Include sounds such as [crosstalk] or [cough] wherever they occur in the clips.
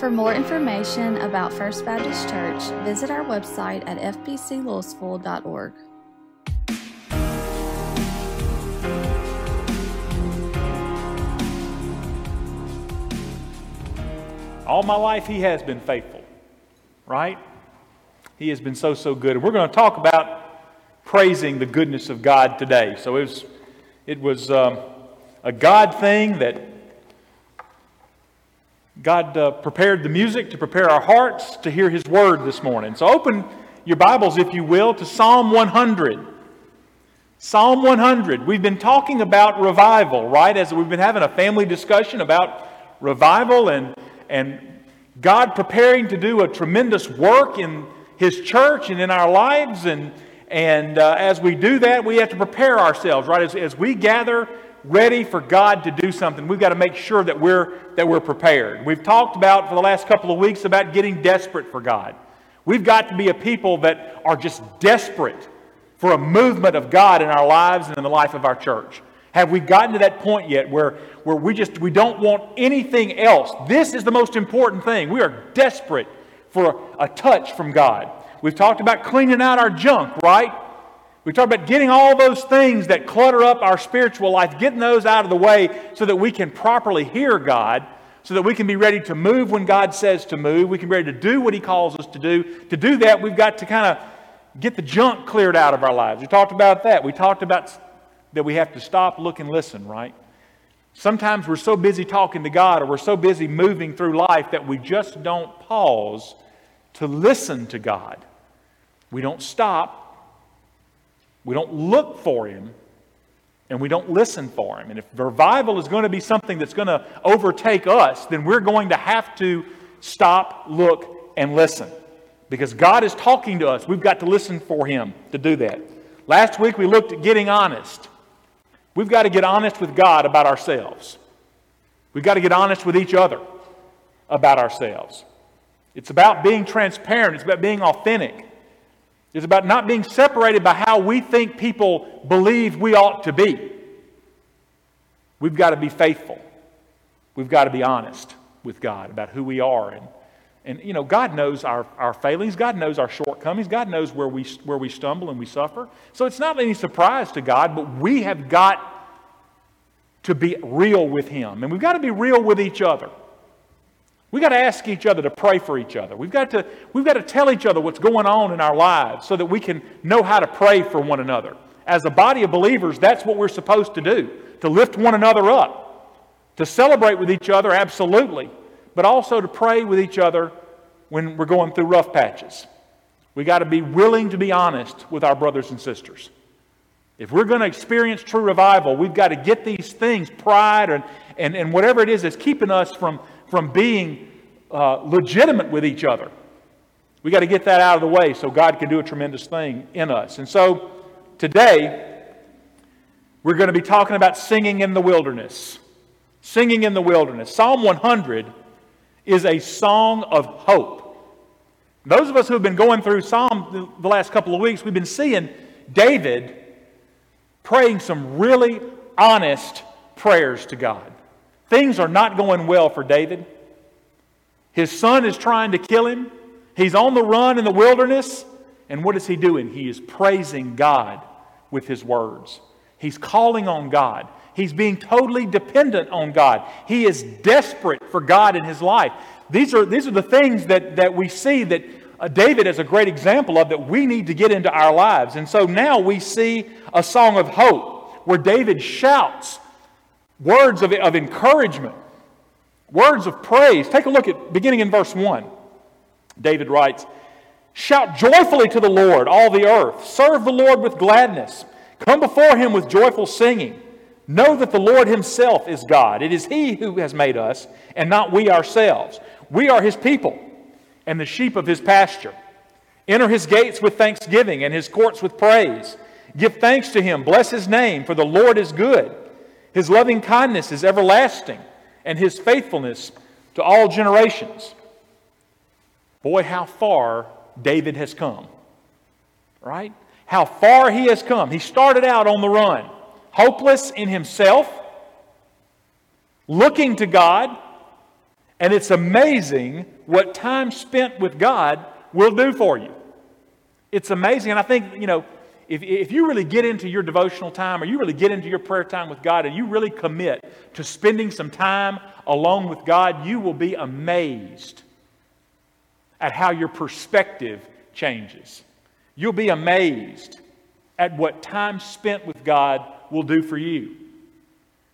For more information about First Baptist Church, visit our website at fbclouisville.org. All my life, He has been faithful, right? He has been so, so good. And we're going to talk about praising the goodness of God today. So it was, it was um, a God thing that God uh, prepared the music to prepare our hearts to hear His word this morning. So open your Bibles, if you will, to Psalm 100. Psalm 100. We've been talking about revival, right? As we've been having a family discussion about revival and, and God preparing to do a tremendous work in His church and in our lives. And, and uh, as we do that, we have to prepare ourselves, right? As, as we gather ready for God to do something, we've got to make sure that we're, that we're prepared. We've talked about for the last couple of weeks about getting desperate for God. We've got to be a people that are just desperate for a movement of God in our lives and in the life of our church. Have we gotten to that point yet where, where we just we don't want anything else? This is the most important thing. We are desperate for a, touch from God. We've talked about cleaning out our junk, right? We talked about getting all those things that clutter up our spiritual life, getting those out of the way so that we can properly hear God, so that we can be ready to move when God says to move. We can be ready to do what He calls us to do. To do that, we've got to kind of get the junk cleared out of our lives. We talked about that. We talked about that we have to stop, look, and listen, right? Sometimes we're so busy talking to God or we're so busy moving through life that we just don't pause to listen to God. We don't stop we don't look for him and we don't listen for him. And if revival is going to be something that's going to overtake us, then we're going to have to stop, look, and listen. Because God is talking to us. We've got to listen for him to do that. Last week we looked at getting honest. We've got to get honest with God about ourselves. We've got to get honest with each other about ourselves. It's about being transparent, it's about being authentic. It's about not being separated by how we think people believe we ought to be. We've got to be faithful. We've got to be honest with God about who we are. And, and you know, God knows our, our failings. God knows our shortcomings. God knows where we, where we stumble and we suffer. So it's not any surprise to God, but we have got to be real with Him. And we've got to be real with each other. We've got to ask each other to pray for each other. We've got, to, we've got to tell each other what's going on in our lives so that we can know how to pray for one another. As a body of believers, that's what we're supposed to do to lift one another up, to celebrate with each other, absolutely, but also to pray with each other when we're going through rough patches. We've got to be willing to be honest with our brothers and sisters. If we're going to experience true revival, we've got to get these things, pride and, and, and whatever it is that's keeping us from from being uh, legitimate with each other. We got to get that out of the way so God can do a tremendous thing in us. And so today, we're going to be talking about singing in the wilderness. Singing in the wilderness. Psalm 100 is a song of hope. Those of us who have been going through Psalm the last couple of weeks, we've been seeing David praying some really honest prayers to God. Things are not going well for David. His son is trying to kill him. He's on the run in the wilderness. And what is he doing? He is praising God with his words. He's calling on God. He's being totally dependent on God. He is desperate for God in his life. These are, these are the things that, that we see that uh, David is a great example of that we need to get into our lives. And so now we see a song of hope where David shouts words of, of encouragement, words of praise. Take a look at beginning in verse 1. David writes, Shout joyfully to the Lord, all the earth. Serve the Lord with gladness. Come before him with joyful singing. Know that the Lord himself is God. It is he who has made us, and not we ourselves. We are his people and the sheep of his pasture. Enter his gates with thanksgiving and his courts with praise. Give thanks to him. Bless his name, for the Lord is good. His loving kindness is everlasting, and his faithfulness to all generations. Boy, how far David has come. Right? How far he has come. He started out on the run, hopeless in himself, looking to God, And it's amazing what time spent with God will do for you. It's amazing. And I think, you know, if, if you really get into your devotional time or you really get into your prayer time with God and you really commit to spending some time alone with God, you will be amazed at how your perspective changes. You'll be amazed at what time spent with God will do for you.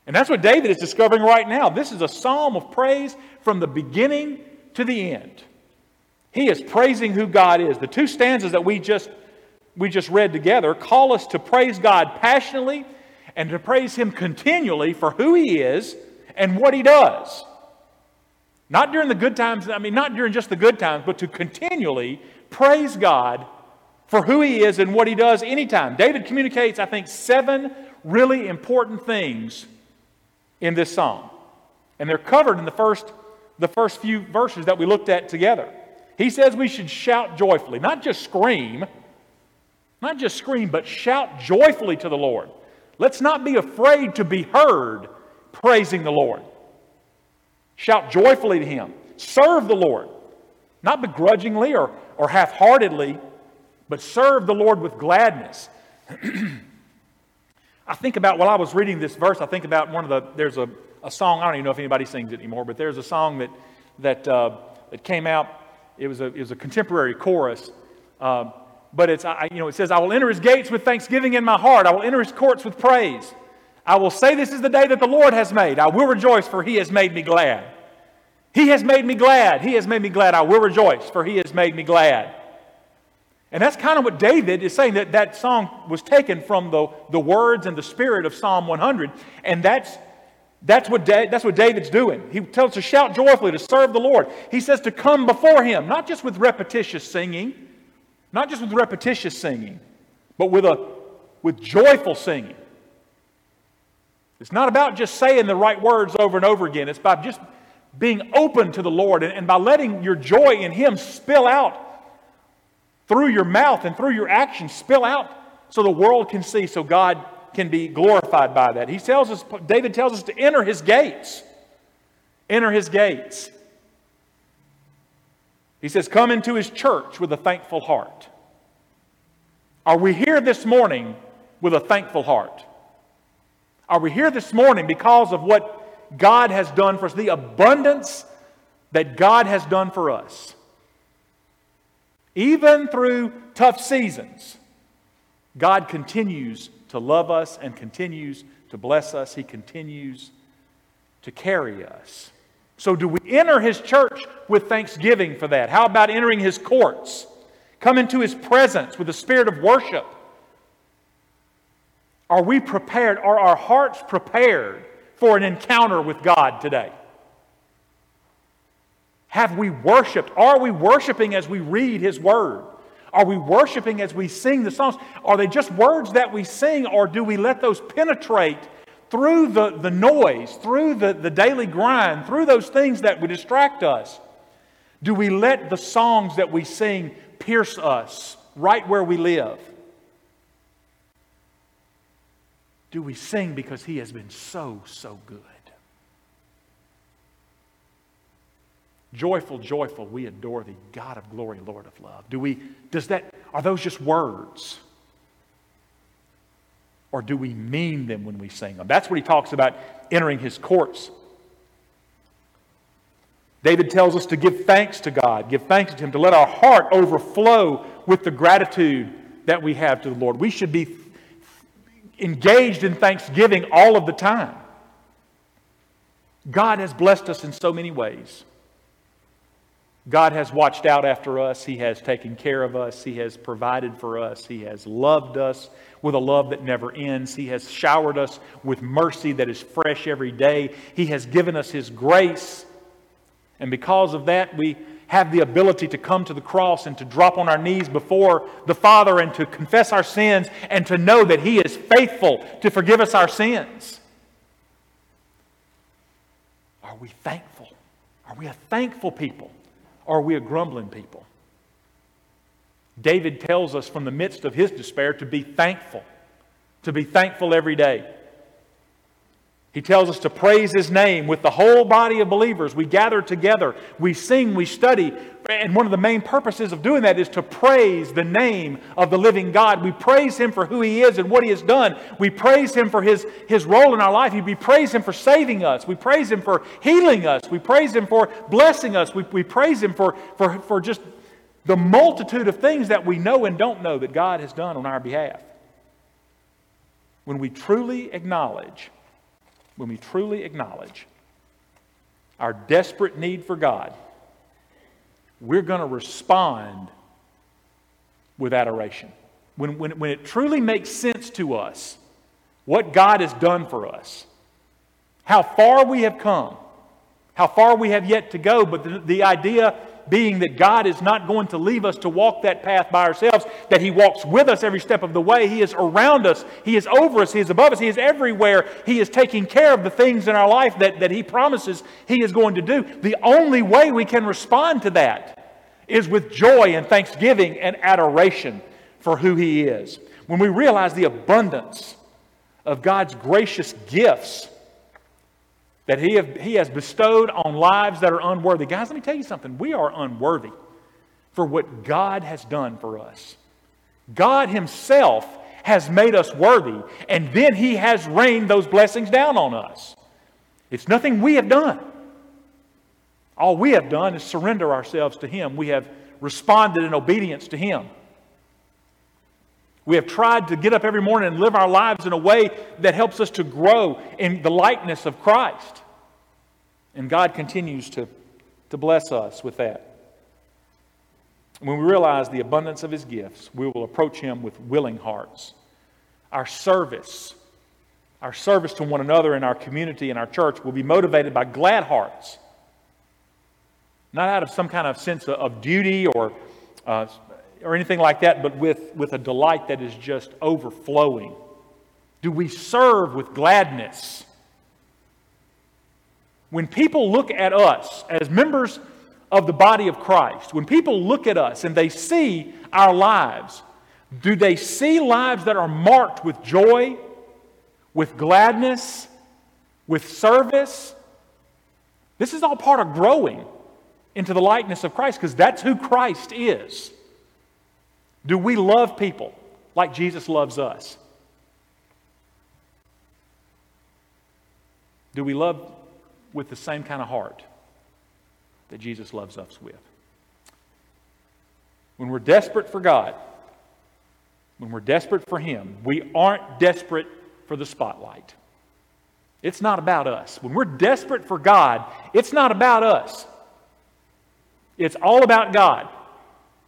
And that's what David is discovering right now. This is a psalm of praise from the beginning to the end. He is praising who God is. The two stanzas that we just we just read together call us to praise God passionately and to praise Him continually for who He is and what He does. Not during the good times, I mean, not during just the good times, but to continually praise God for who He is and what He does anytime. David communicates, I think, seven really important things in this psalm. And they're covered in the first, the first few verses that we looked at together. He says we should shout joyfully, not just scream not just scream, but shout joyfully to the Lord. Let's not be afraid to be heard praising the Lord. Shout joyfully to Him. Serve the Lord, not begrudgingly or, or half heartedly, but serve the Lord with gladness. [clears throat] I think about, while I was reading this verse, I think about one of the, there's a, a song, I don't even know if anybody sings it anymore, but there's a song that, that, uh, that came out. It was, a, it was a contemporary chorus. Uh, but it's, I, you know, it says, I will enter his gates with thanksgiving in my heart. I will enter his courts with praise. I will say, This is the day that the Lord has made. I will rejoice, for he has made me glad. He has made me glad. He has made me glad. I will rejoice, for he has made me glad. And that's kind of what David is saying that that song was taken from the, the words and the spirit of Psalm 100. And that's, that's, what da- that's what David's doing. He tells us to shout joyfully, to serve the Lord. He says to come before him, not just with repetitious singing, not just with repetitious singing, but with, a, with joyful singing. It's not about just saying the right words over and over again. It's about just being open to the Lord and, and by letting your joy in Him spill out through your mouth and through your actions, spill out so the world can see, so God can be glorified by that. He tells us, David tells us to enter His gates. Enter His gates. He says, Come into his church with a thankful heart. Are we here this morning with a thankful heart? Are we here this morning because of what God has done for us, the abundance that God has done for us? Even through tough seasons, God continues to love us and continues to bless us. He continues to carry us. So, do we enter his church with thanksgiving for that? How about entering his courts? Come into his presence with a spirit of worship. Are we prepared? Are our hearts prepared for an encounter with God today? Have we worshiped? Are we worshiping as we read his word? Are we worshiping as we sing the songs? Are they just words that we sing, or do we let those penetrate through the, the noise, through the, the daily grind, through those things that would distract us, do we let the songs that we sing pierce us right where we live? Do we sing because He has been so, so good? Joyful, joyful, we adore thee, God of glory, Lord of love. Do we, does that, are those just words? Or do we mean them when we sing them? That's what he talks about entering his courts. David tells us to give thanks to God, give thanks to him, to let our heart overflow with the gratitude that we have to the Lord. We should be engaged in thanksgiving all of the time. God has blessed us in so many ways. God has watched out after us. He has taken care of us. He has provided for us. He has loved us with a love that never ends. He has showered us with mercy that is fresh every day. He has given us His grace. And because of that, we have the ability to come to the cross and to drop on our knees before the Father and to confess our sins and to know that He is faithful to forgive us our sins. Are we thankful? Are we a thankful people? Are we a grumbling people? David tells us from the midst of his despair to be thankful, to be thankful every day. He tells us to praise His name with the whole body of believers. We gather together, we sing, we study. And one of the main purposes of doing that is to praise the name of the living God. We praise Him for who He is and what He has done. We praise Him for His, his role in our life. We praise Him for saving us. We praise Him for healing us. We praise Him for blessing us. We, we praise Him for, for, for just the multitude of things that we know and don't know that God has done on our behalf. When we truly acknowledge when we truly acknowledge our desperate need for God, we're going to respond with adoration. When, when, when it truly makes sense to us what God has done for us, how far we have come, how far we have yet to go, but the, the idea being that God is not going to leave us to walk that path by ourselves, that He walks with us every step of the way. He is around us, He is over us, He is above us, He is everywhere. He is taking care of the things in our life that, that He promises He is going to do. The only way we can respond to that is with joy and thanksgiving and adoration for who He is. When we realize the abundance of God's gracious gifts that he, have, he has bestowed on lives that are unworthy. Guys, let me tell you something. We are unworthy for what God has done for us. God Himself has made us worthy, and then He has rained those blessings down on us. It's nothing we have done. All we have done is surrender ourselves to Him. We have responded in obedience to Him. We have tried to get up every morning and live our lives in a way that helps us to grow in the likeness of Christ. And God continues to, to bless us with that. When we realize the abundance of His gifts, we will approach Him with willing hearts. Our service, our service to one another in our community and our church will be motivated by glad hearts. Not out of some kind of sense of duty or uh, or anything like that, but with, with a delight that is just overflowing? Do we serve with gladness? When people look at us as members of the body of Christ, when people look at us and they see our lives, do they see lives that are marked with joy, with gladness, with service? This is all part of growing into the likeness of Christ because that's who Christ is. Do we love people like Jesus loves us? Do we love with the same kind of heart that Jesus loves us with? When we're desperate for God, when we're desperate for Him, we aren't desperate for the spotlight. It's not about us. When we're desperate for God, it's not about us. It's all about God.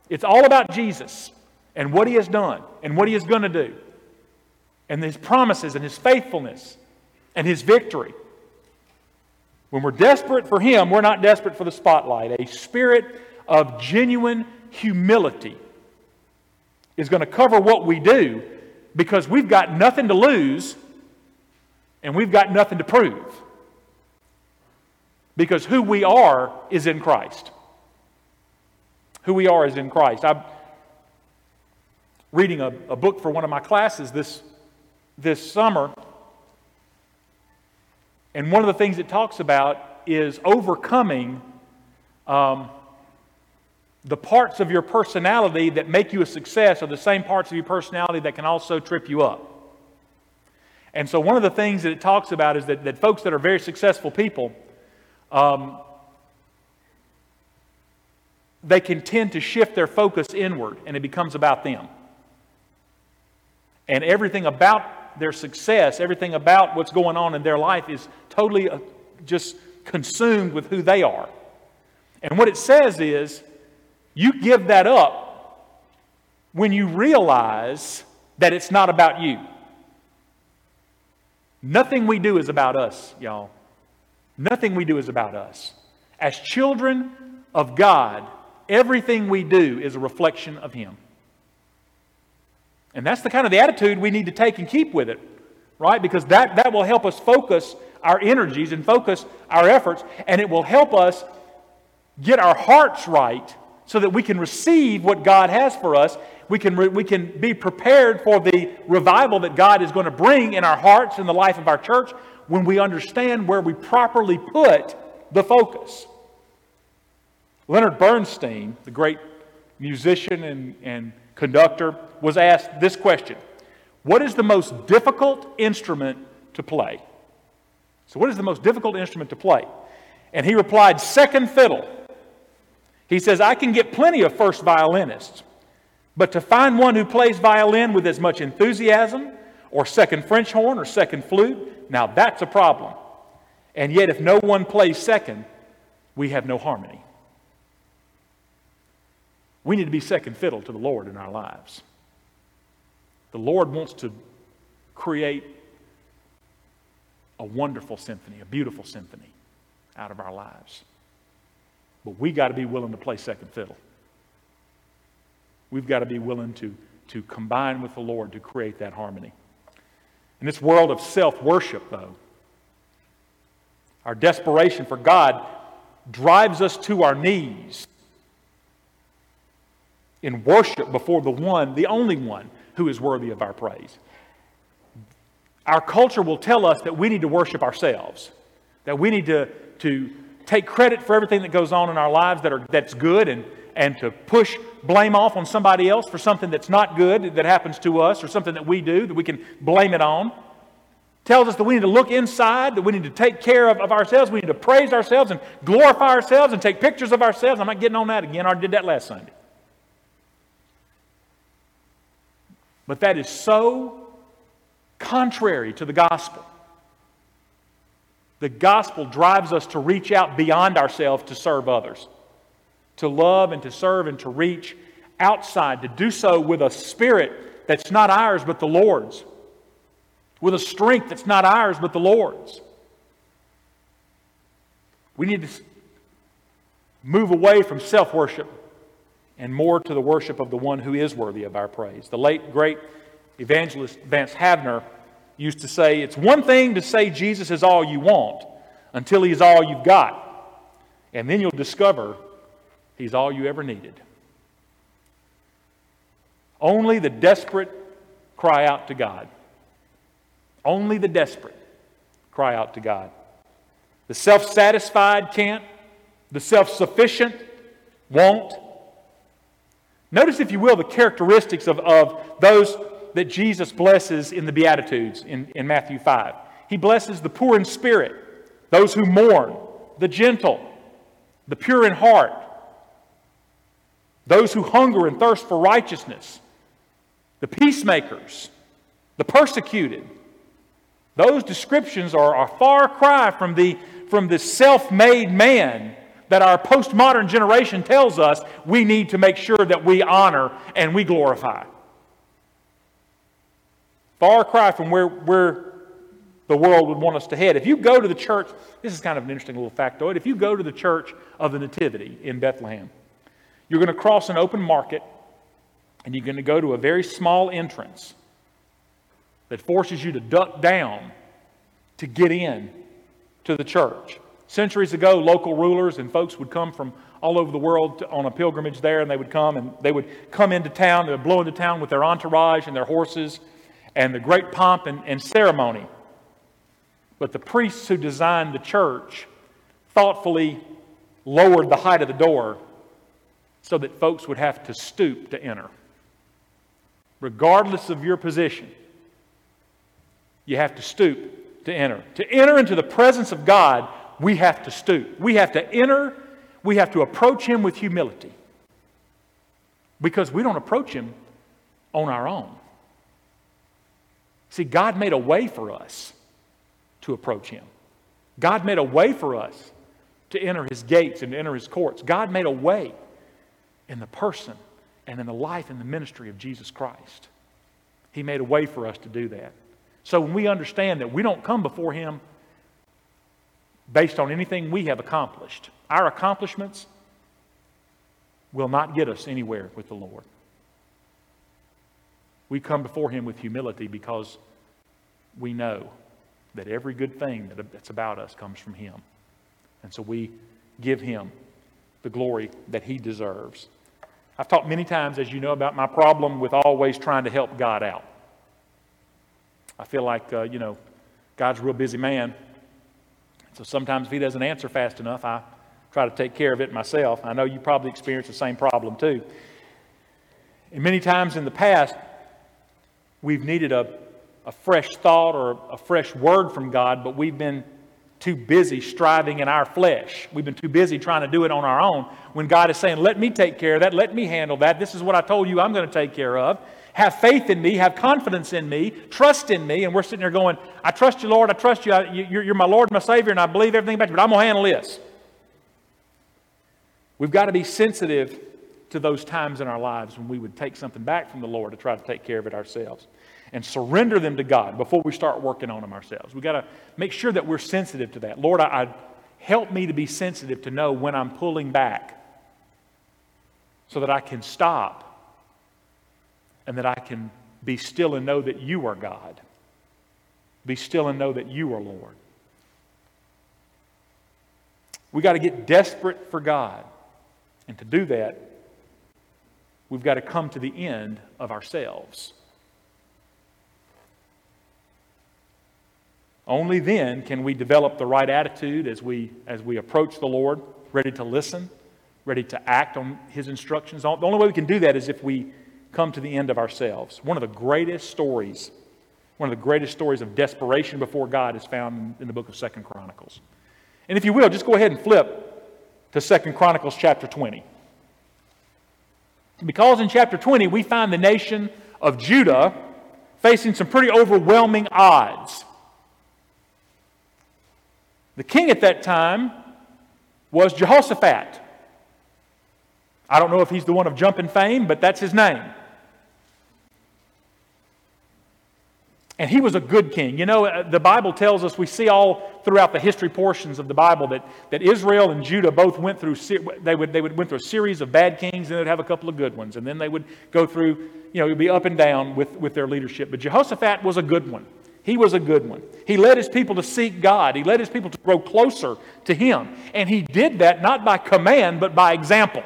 It's all about Jesus and what He has done and what He is going to do, and His promises and His faithfulness and His victory. When we're desperate for Him, we're not desperate for the spotlight. A spirit of genuine humility is going to cover what we do because we've got nothing to lose and we've got nothing to prove. Because who we are is in Christ. Who we are is in Christ. I, reading a, a book for one of my classes this, this summer. And one of the things it talks about is overcoming um, the parts of your personality that make you a success are the same parts of your personality that can also trip you up. And so, one of the things that it talks about is that, that folks that are very successful people, um, they can tend to shift their focus inward and it becomes about them. And everything about their success, everything about what's going on in their life is totally uh, just consumed with who they are. And what it says is, you give that up when you realize that it's not about you. Nothing we do is about us, y'all. Nothing we do is about us. As children of God, everything we do is a reflection of Him. And that's the kind of the attitude we need to take and keep with it, right? Because that, that will help us focus our energies and focus our efforts, and it will help us get our hearts right so that we can receive what God has for us. We can, re- we can be prepared for the revival that God is going to bring in our hearts in the life of our church. when we understand where we properly put the focus. Leonard Bernstein, the great musician and, and conductor, was asked this question What is the most difficult instrument to play? So, what is the most difficult instrument to play? And he replied, Second fiddle. He says, I can get plenty of first violinists, but to find one who plays violin with as much enthusiasm, or second French horn, or second flute, now that's a problem. And yet, if no one plays second, we have no harmony. We need to be second fiddle to the Lord in our lives. The Lord wants to create a wonderful symphony, a beautiful symphony out of our lives. But we got to be willing to play second fiddle. We've got to be willing to, to combine with the Lord to create that harmony. In this world of self worship, though, our desperation for God drives us to our knees in worship before the one, the only one, who is worthy of our praise. Our culture will tell us that we need to worship ourselves, that we need to, to take credit for everything that goes on in our lives that are, that's good and, and to push blame off on somebody else for something that's not good that happens to us or something that we do that we can blame it on. Tells us that we need to look inside, that we need to take care of, of ourselves, we need to praise ourselves and glorify ourselves and take pictures of ourselves. I'm not getting on that again. I did that last Sunday. But that is so contrary to the gospel. The gospel drives us to reach out beyond ourselves to serve others, to love and to serve and to reach outside, to do so with a spirit that's not ours but the Lord's, with a strength that's not ours but the Lord's. We need to move away from self worship and more to the worship of the one who is worthy of our praise. The late, great evangelist Vance Havner used to say, It's one thing to say Jesus is all you want until he's all you've got. And then you'll discover he's all you ever needed. Only the desperate cry out to God. Only the desperate cry out to God. The self satisfied can't, the self sufficient won't. Notice, if you will, the characteristics of, of those that Jesus blesses in the Beatitudes in, in Matthew 5. He blesses the poor in spirit, those who mourn, the gentle, the pure in heart, those who hunger and thirst for righteousness, the peacemakers, the persecuted. Those descriptions are a far cry from the, from the self made man that our postmodern generation tells us we need to make sure that we honor and we glorify. Far cry from where, where the world would want us to head. If you go to the church, this is kind of an interesting little factoid. If you go to the church of the Nativity in Bethlehem, you're going to cross an open market and you're going to go to a very small entrance that forces you to duck down to get in to the church. Centuries ago, local rulers and folks would come from all over the world on a pilgrimage there, and they would come and they would come into town, they would blow into town with their entourage and their horses and the great pomp and, and ceremony. But the priests who designed the church thoughtfully lowered the height of the door so that folks would have to stoop to enter. Regardless of your position, you have to stoop to enter. To enter into the presence of God, we have to stoop. We have to enter, we have to approach Him with humility because we don't approach Him on our own. See, God made a way for us to approach Him. God made a way for us to enter His gates and to enter His courts. God made a way in the person and in the life and the ministry of Jesus Christ. He made a way for us to do that. So when we understand that we don't come before Him based on anything we have accomplished, our accomplishments will not get us anywhere with the Lord. We come before Him with humility because we know that every good thing that's about us comes from Him. And so we give Him the glory that He deserves. I've talked many times, as you know, about my problem with always trying to help God out. I feel like, uh, you know, God's a real busy man. So sometimes if he doesn't answer fast enough, I try to take care of it myself. I know you probably experience the same problem too. And many times in the past, we've needed a, a fresh thought or a fresh word from God, but we've been too busy striving in our flesh. We've been too busy trying to do it on our own when God is saying, Let me take care of that. Let me handle that. This is what I told you I'm going to take care of. Have faith in me. Have confidence in me. Trust in me. And we're sitting there going, I trust you, Lord. I trust you. You're, you're my Lord, and my Savior, and I believe everything about you, but I'm going to handle this. We've got to be sensitive to those times in our lives when we would take something back from the Lord to try to take care of it ourselves and surrender them to God before we start working on them ourselves. We've got to make sure that we're sensitive to that. Lord, I, I help me to be sensitive to know when I'm pulling back so that I can stop and that I can be still and know that you are God. Be still and know that you are Lord. We got to get desperate for God. And to do that, we've got to come to the end of ourselves. Only then can we develop the right attitude as we, as we approach the Lord, ready to listen, ready to act on His instructions. The only way we can do that is if we come to the end of ourselves. One of the greatest stories, one of the greatest stories of desperation before God is found in the book of Second Chronicles. And if you will, just go ahead and flip to Second Chronicles chapter 20. Because in chapter 20, we find the nation of Judah facing some pretty overwhelming odds. The king at that time was Jehoshaphat. I don't know if he's the one of jumping fame, but that's his name. And he was a good king. You know, uh, the Bible tells us, we see all throughout the history portions of the Bible that, that Israel and Judah both went through, they would, they would went through a series of bad kings, and they'd have a couple of good ones. And then they would go through, you know, it would be up and down with, with their leadership. But Jehoshaphat was a good one. He was a good one. He led his people to seek God. He led his people to grow closer to Him. And he did that not by command, but by example.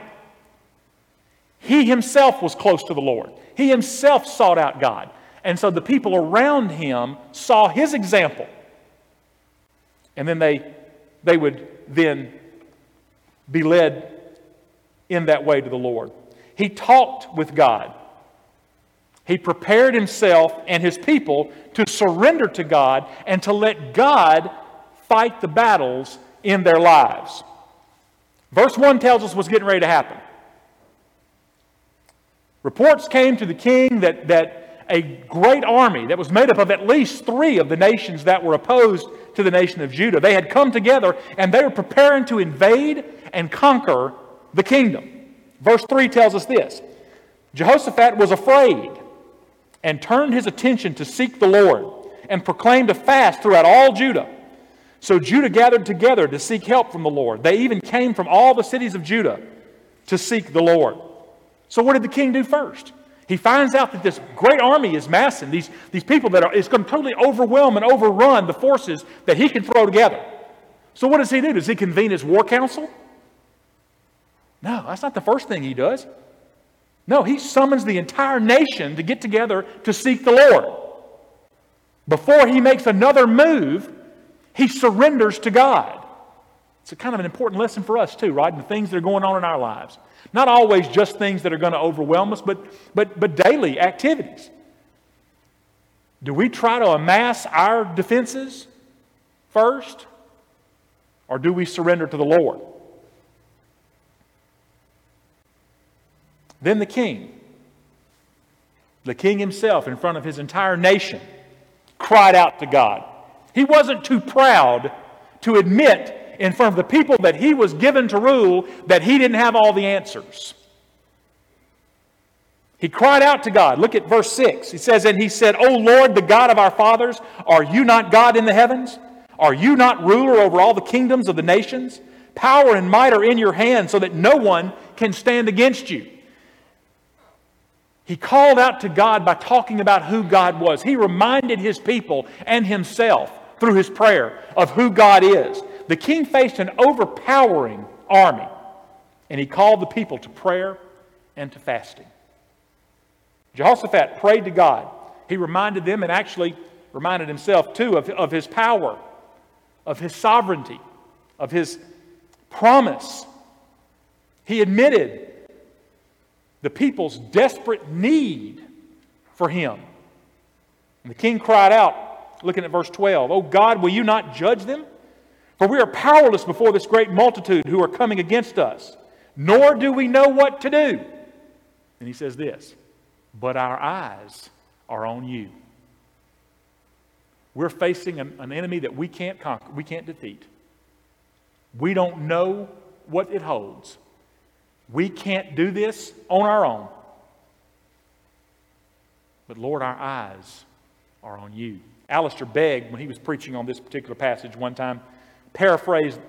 He himself was close to the Lord. He himself sought out God. And so the people around him saw his example. And then they, they would then be led in that way to the Lord. He talked with God. He prepared himself and his people to surrender to God and to let God fight the battles in their lives. Verse 1 tells us what's getting ready to happen. Reports came to the king that, that a great army that was made up of at least three of the nations that were opposed to the nation of Judah. They had come together and they were preparing to invade and conquer the kingdom. Verse 3 tells us this Jehoshaphat was afraid and turned his attention to seek the Lord and proclaimed a fast throughout all Judah. So Judah gathered together to seek help from the Lord. They even came from all the cities of Judah to seek the Lord. So, what did the king do first? He finds out that this great army is massing, these, these people that are, it's going to totally overwhelm and overrun the forces that he can throw together. So what does he do? Does he convene his war council? No, that's not the first thing he does. No, he summons the entire nation to get together to seek the Lord. Before he makes another move, he surrenders to God. It's a kind of an important lesson for us, too, right? And The things that are going on in our lives. Not always just things that are going to overwhelm us, but, but, but daily activities. Do we try to amass our defenses first, or do we surrender to the Lord? Then the king, the king himself, in front of his entire nation, cried out to God. He wasn't too proud to admit in front of the people that he was given to rule that he didn't have all the answers. He cried out to God. Look at verse 6. He says, And he said, O Lord, the God of our fathers, are you not God in the heavens? Are you not ruler over all the kingdoms of the nations? Power and might are in your hand so that no one can stand against you. He called out to God by talking about who God was. He reminded his people and himself through his prayer of who God is. The king faced an overpowering army, and he called the people to prayer and to fasting. Jehoshaphat prayed to God. He reminded them, and actually, reminded himself, too, of, of his power, of his sovereignty, of his promise. He admitted the people's desperate need for him. And the king cried out, looking at verse 12, Oh God, will you not judge them? For we are powerless before this great multitude who are coming against us, nor do we know what to do. And he says this, But our eyes are on you. We're facing an, an enemy that we can't conquer, we can't defeat. We don't know what it holds. We can't do this on our own. But Lord, our eyes are on you. Alistair Begg, when he was preaching on this particular passage one time, paraphrased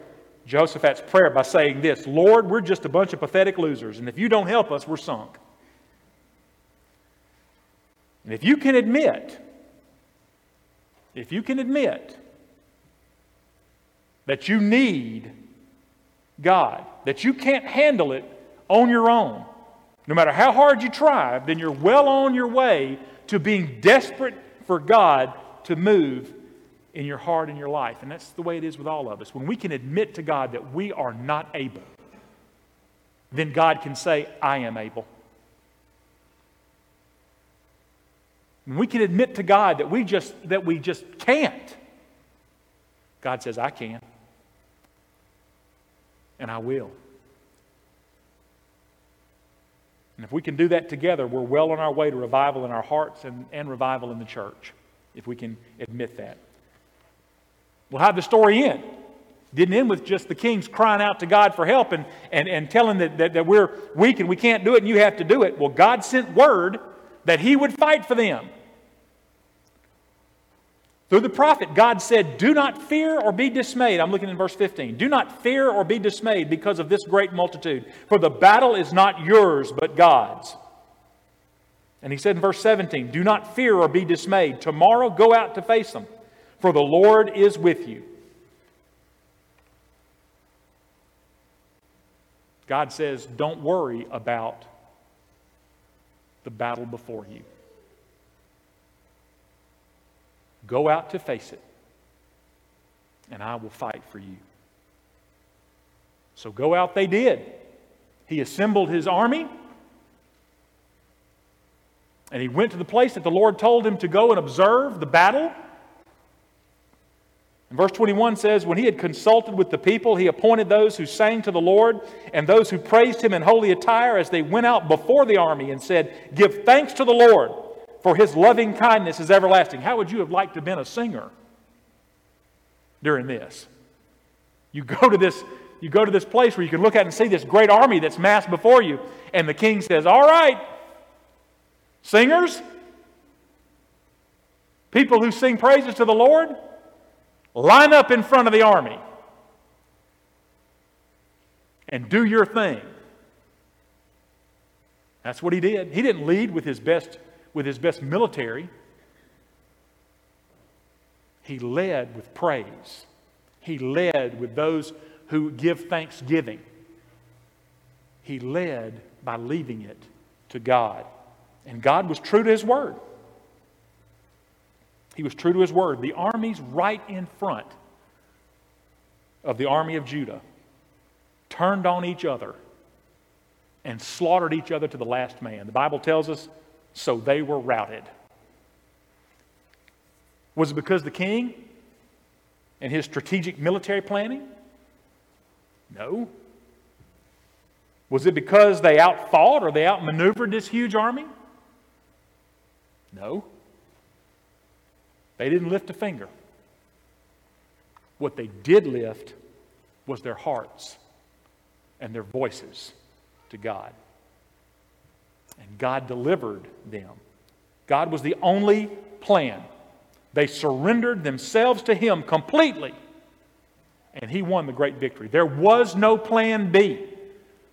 Jehoshaphat's prayer by saying this Lord, we're just a bunch of pathetic losers, and if you don't help us, we're sunk. And if you can admit, if you can admit that you need God, that you can't handle it on your own, no matter how hard you try, then you're well on your way to being desperate for God to move in your heart and your life. And that's the way it is with all of us. When we can admit to God that we are not able, then God can say, I am able. When we can admit to God that we just that we just can't, God says, I can. And I will. And if we can do that together, we're well on our way to revival in our hearts and, and revival in the church, if we can admit that. Well, how'd the story end? Didn't end with just the kings crying out to God for help and, and, and telling that, that, that we're weak and we can't do it and you have to do it. Well, God sent word that He would fight for them. Through the prophet, God said, Do not fear or be dismayed. I'm looking in verse 15. Do not fear or be dismayed because of this great multitude, for the battle is not yours, but God's. And he said in verse 17, Do not fear or be dismayed. Tomorrow go out to face them, for the Lord is with you. God says, Don't worry about the battle before you. Go out to face it, and I will fight for you. So go out they did. He assembled his army, and he went to the place that the Lord told him to go and observe the battle. And verse 21 says, When he had consulted with the people, he appointed those who sang to the Lord and those who praised him in holy attire as they went out before the army and said, Give thanks to the Lord for his loving kindness is everlasting. How would you have liked to have been a singer during this? You [laughs] go to this, you go to this place where you can look at and see this great army that's massed before you, and the king says, All right, singers, people who sing praises to the Lord, line up in front of the army and do your thing. That's what he did. He didn't lead with his best with his best military. He led with praise. He led with those who give thanksgiving. He led by leaving it to God. And God was true to his word. He was true to his word. The armies right in front of the army of Judah turned on each other and slaughtered each other to the last man. The Bible tells us so they were routed. Was it because the king and his strategic military planning? No. Was it because they outfought or they outmaneuvered this huge army? No. They didn't lift a finger. What they did lift was their hearts and their voices to God. And God delivered them. God was the only plan. They surrendered themselves to Him completely, and He won the great victory. There was no plan B.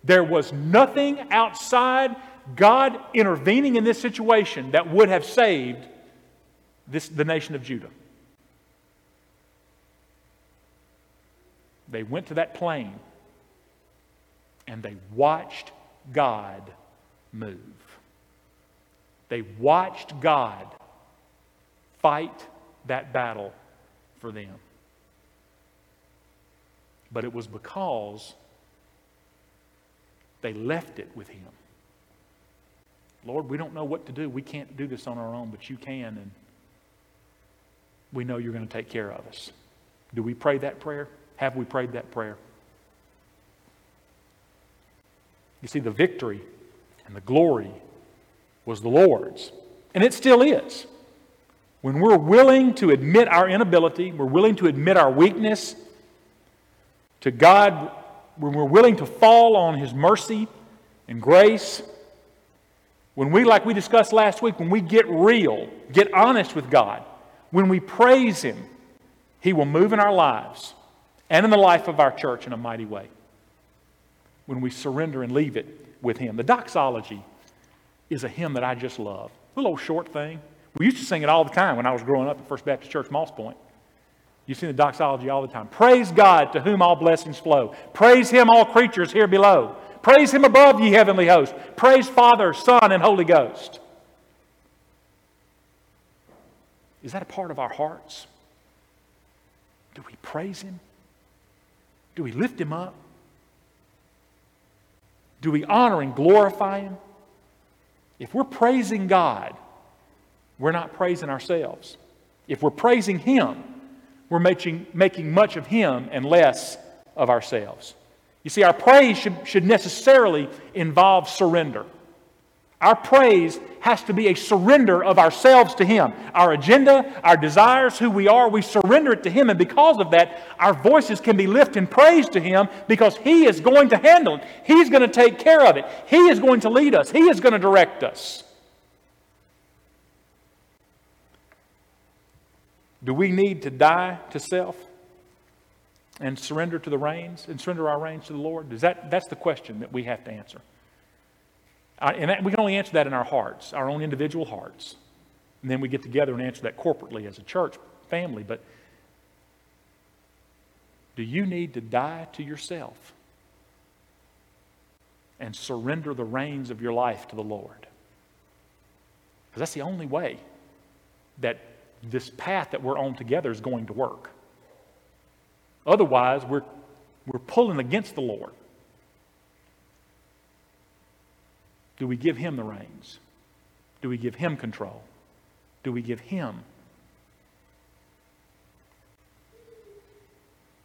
There was nothing outside God intervening in this situation that would have saved this, the nation of Judah. They went to that plain and they watched God move. They watched God fight that battle for them. But it was because they left it with Him. Lord, we don't know what to do. We can't do this on our own, but you can, and we know you're going to take care of us. Do we pray that prayer? Have we prayed that prayer? You see, the victory and the glory was the Lord's, and it still is. When we're willing to admit our inability, we're willing to admit our weakness to God, when we're willing to fall on His mercy and grace, when we, like we discussed last week, when we get real, get honest with God, when we praise Him, He will move in our lives and in the life of our church in a mighty way. When we surrender and leave it with Him. The doxology is a hymn that I just love. A little short thing. We used to sing it all the time when I was growing up at First Baptist Church, Moss Point. You sing the doxology all the time. Praise God to whom all blessings flow. Praise Him, all creatures here below. Praise Him above, ye heavenly hosts. Praise Father, Son, and Holy Ghost. Is that a part of our hearts? Do we praise Him? Do we lift Him up? Do we honor and glorify Him? If we're praising God, we're not praising ourselves. If we're praising Him, we're making, making much of Him and less of ourselves. You see, our praise should, should necessarily involve surrender. Our praise has to be a surrender of ourselves to Him. Our agenda, our desires, who we are, we surrender it to Him. And because of that, our voices can be lifted in praise to Him because He is going to handle it. He's going to take care of it. He is going to lead us. He is going to direct us. Do we need to die to self and surrender to the reins and surrender our reins to the Lord? Is that, that's the question that we have to answer. And that, we can only answer that in our hearts, our own individual hearts. And then we get together and answer that corporately as a church family. But do you need to die to yourself and surrender the reins of your life to the Lord? Because that's the only way that this path that we're on together is going to work. Otherwise, we're, we're pulling against the Lord. Do we give Him the reins? Do we give Him control? Do we give Him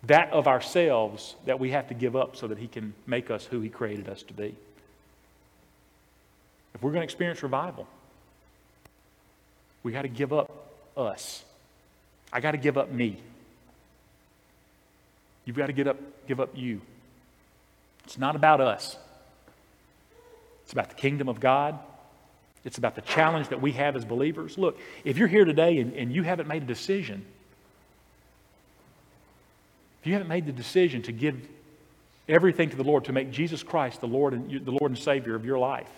that of ourselves that we have to give up so that He can make us who He created us to be? If we're going to experience revival, we got to give up us. I got to give up me. You've got to get up, give up you. It's not about us. It's about the kingdom of God. It's about the challenge that we have as believers. Look, if you're here today and, and you haven't made a decision, if you haven't made the decision to give everything to the Lord, to make Jesus Christ the Lord and, the Lord and Savior of your life,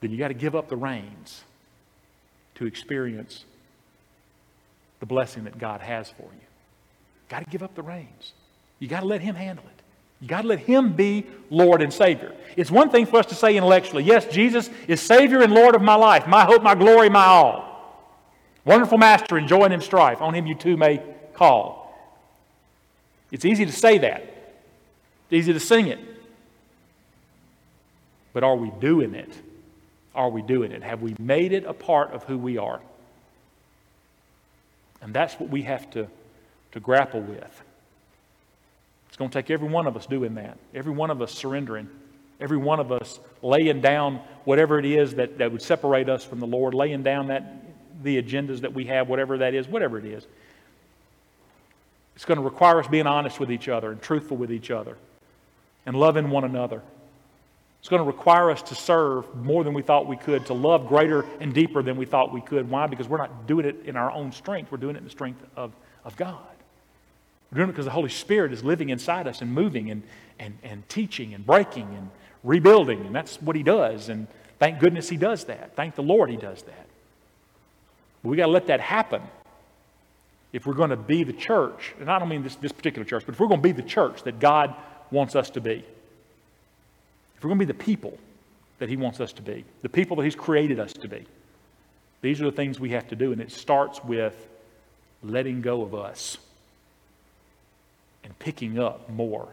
then you got to give up the reins to experience the blessing that God has for you. Got to give up the reins. You got to let Him handle it. You got to let Him be Lord and Savior. It's one thing for us to say intellectually, yes, Jesus is Savior and Lord of my life, my hope, my glory, my all. Wonderful Master, enjoying Him strife. On Him you too may call. It's easy to say that, it's easy to sing it. But are we doing it? Are we doing it? Have we made it a part of who we are? And that's what we have to, to grapple with. It's going to take every one of us doing that, every one of us surrendering, every one of us laying down whatever it is that, that would separate us from the Lord, laying down that, the agendas that we have, whatever that is, whatever it is. It's going to require us being honest with each other and truthful with each other and loving one another it's going to require us to serve more than we thought we could, to love greater and deeper than we thought we could. Why? Because we're not doing it in our own strength, we're doing it in the strength of, of God. We're doing it because the Holy Spirit is living inside us and moving and, and, and teaching and breaking and rebuilding. And that's what He does. And thank goodness He does that. Thank the Lord He does that. But we got to let that happen if we're going to be the church. And I don't mean this, this particular church, but if we're going to be the church that God wants us to be if we're going to be the people that He wants us to be, the people that He's created us to be, These are the things we have to do, and it starts with letting go of us picking up more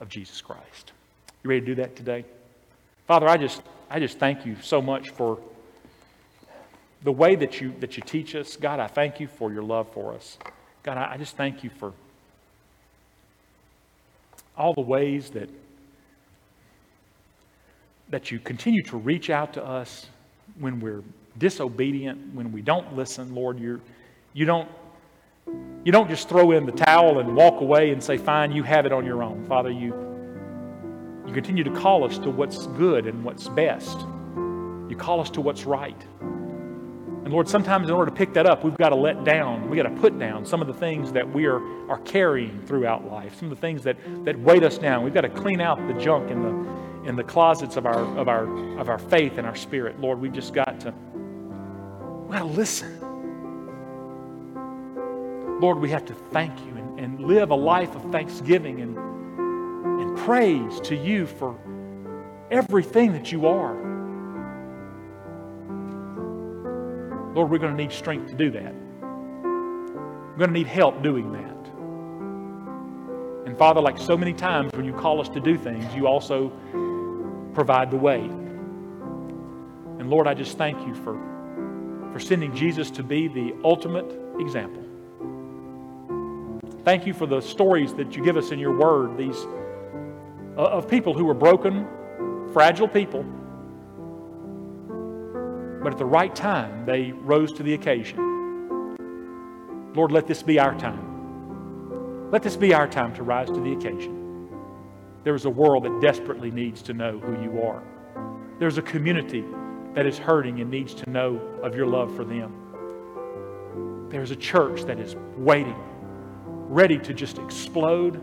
of Jesus Christ. You ready to do that today? Father, I just, I just thank you so much for the way that you, that you teach us. God, I thank you for your love for us. God, I, I just thank you for all the ways that, that you continue to reach out to us when we're disobedient, when we don't listen, Lord. You're, you, don't, you don't just throw in the towel and walk away and say, Fine, you have it on your own. Father, you, you continue to call us to what's good and what's best. You call us to what's right. And Lord, sometimes in order to pick that up, we've got to let down, we've got to put down some of the things that we are, are carrying throughout life, some of the things that, that weight us down. We've got to clean out the junk in the, in the closets of our, of, our, of our faith and our spirit. Lord, we've just got to, we've got to listen. Lord, we have to thank you and, and live a life of thanksgiving and, and praise to you for everything that you are. Lord, we're going to need strength to do that. We're going to need help doing that. And Father, like so many times when you call us to do things, you also provide the way. And Lord, I just thank you for, for sending Jesus to be the ultimate example. Thank you for the stories that you give us in your word, these uh, of people who were broken, fragile people but at the right time, they rose to the occasion. Lord, let this be our time. Let this be our time to rise to the occasion. There is a world that desperately needs to know who you are. There's a community that is hurting and needs to know of your love for them. There's a church that is waiting, ready to just explode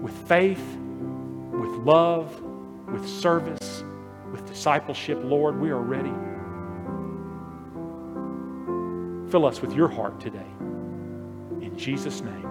with faith, with love, with service, with discipleship. Lord, we are ready. Fill us with your heart today. In Jesus' name.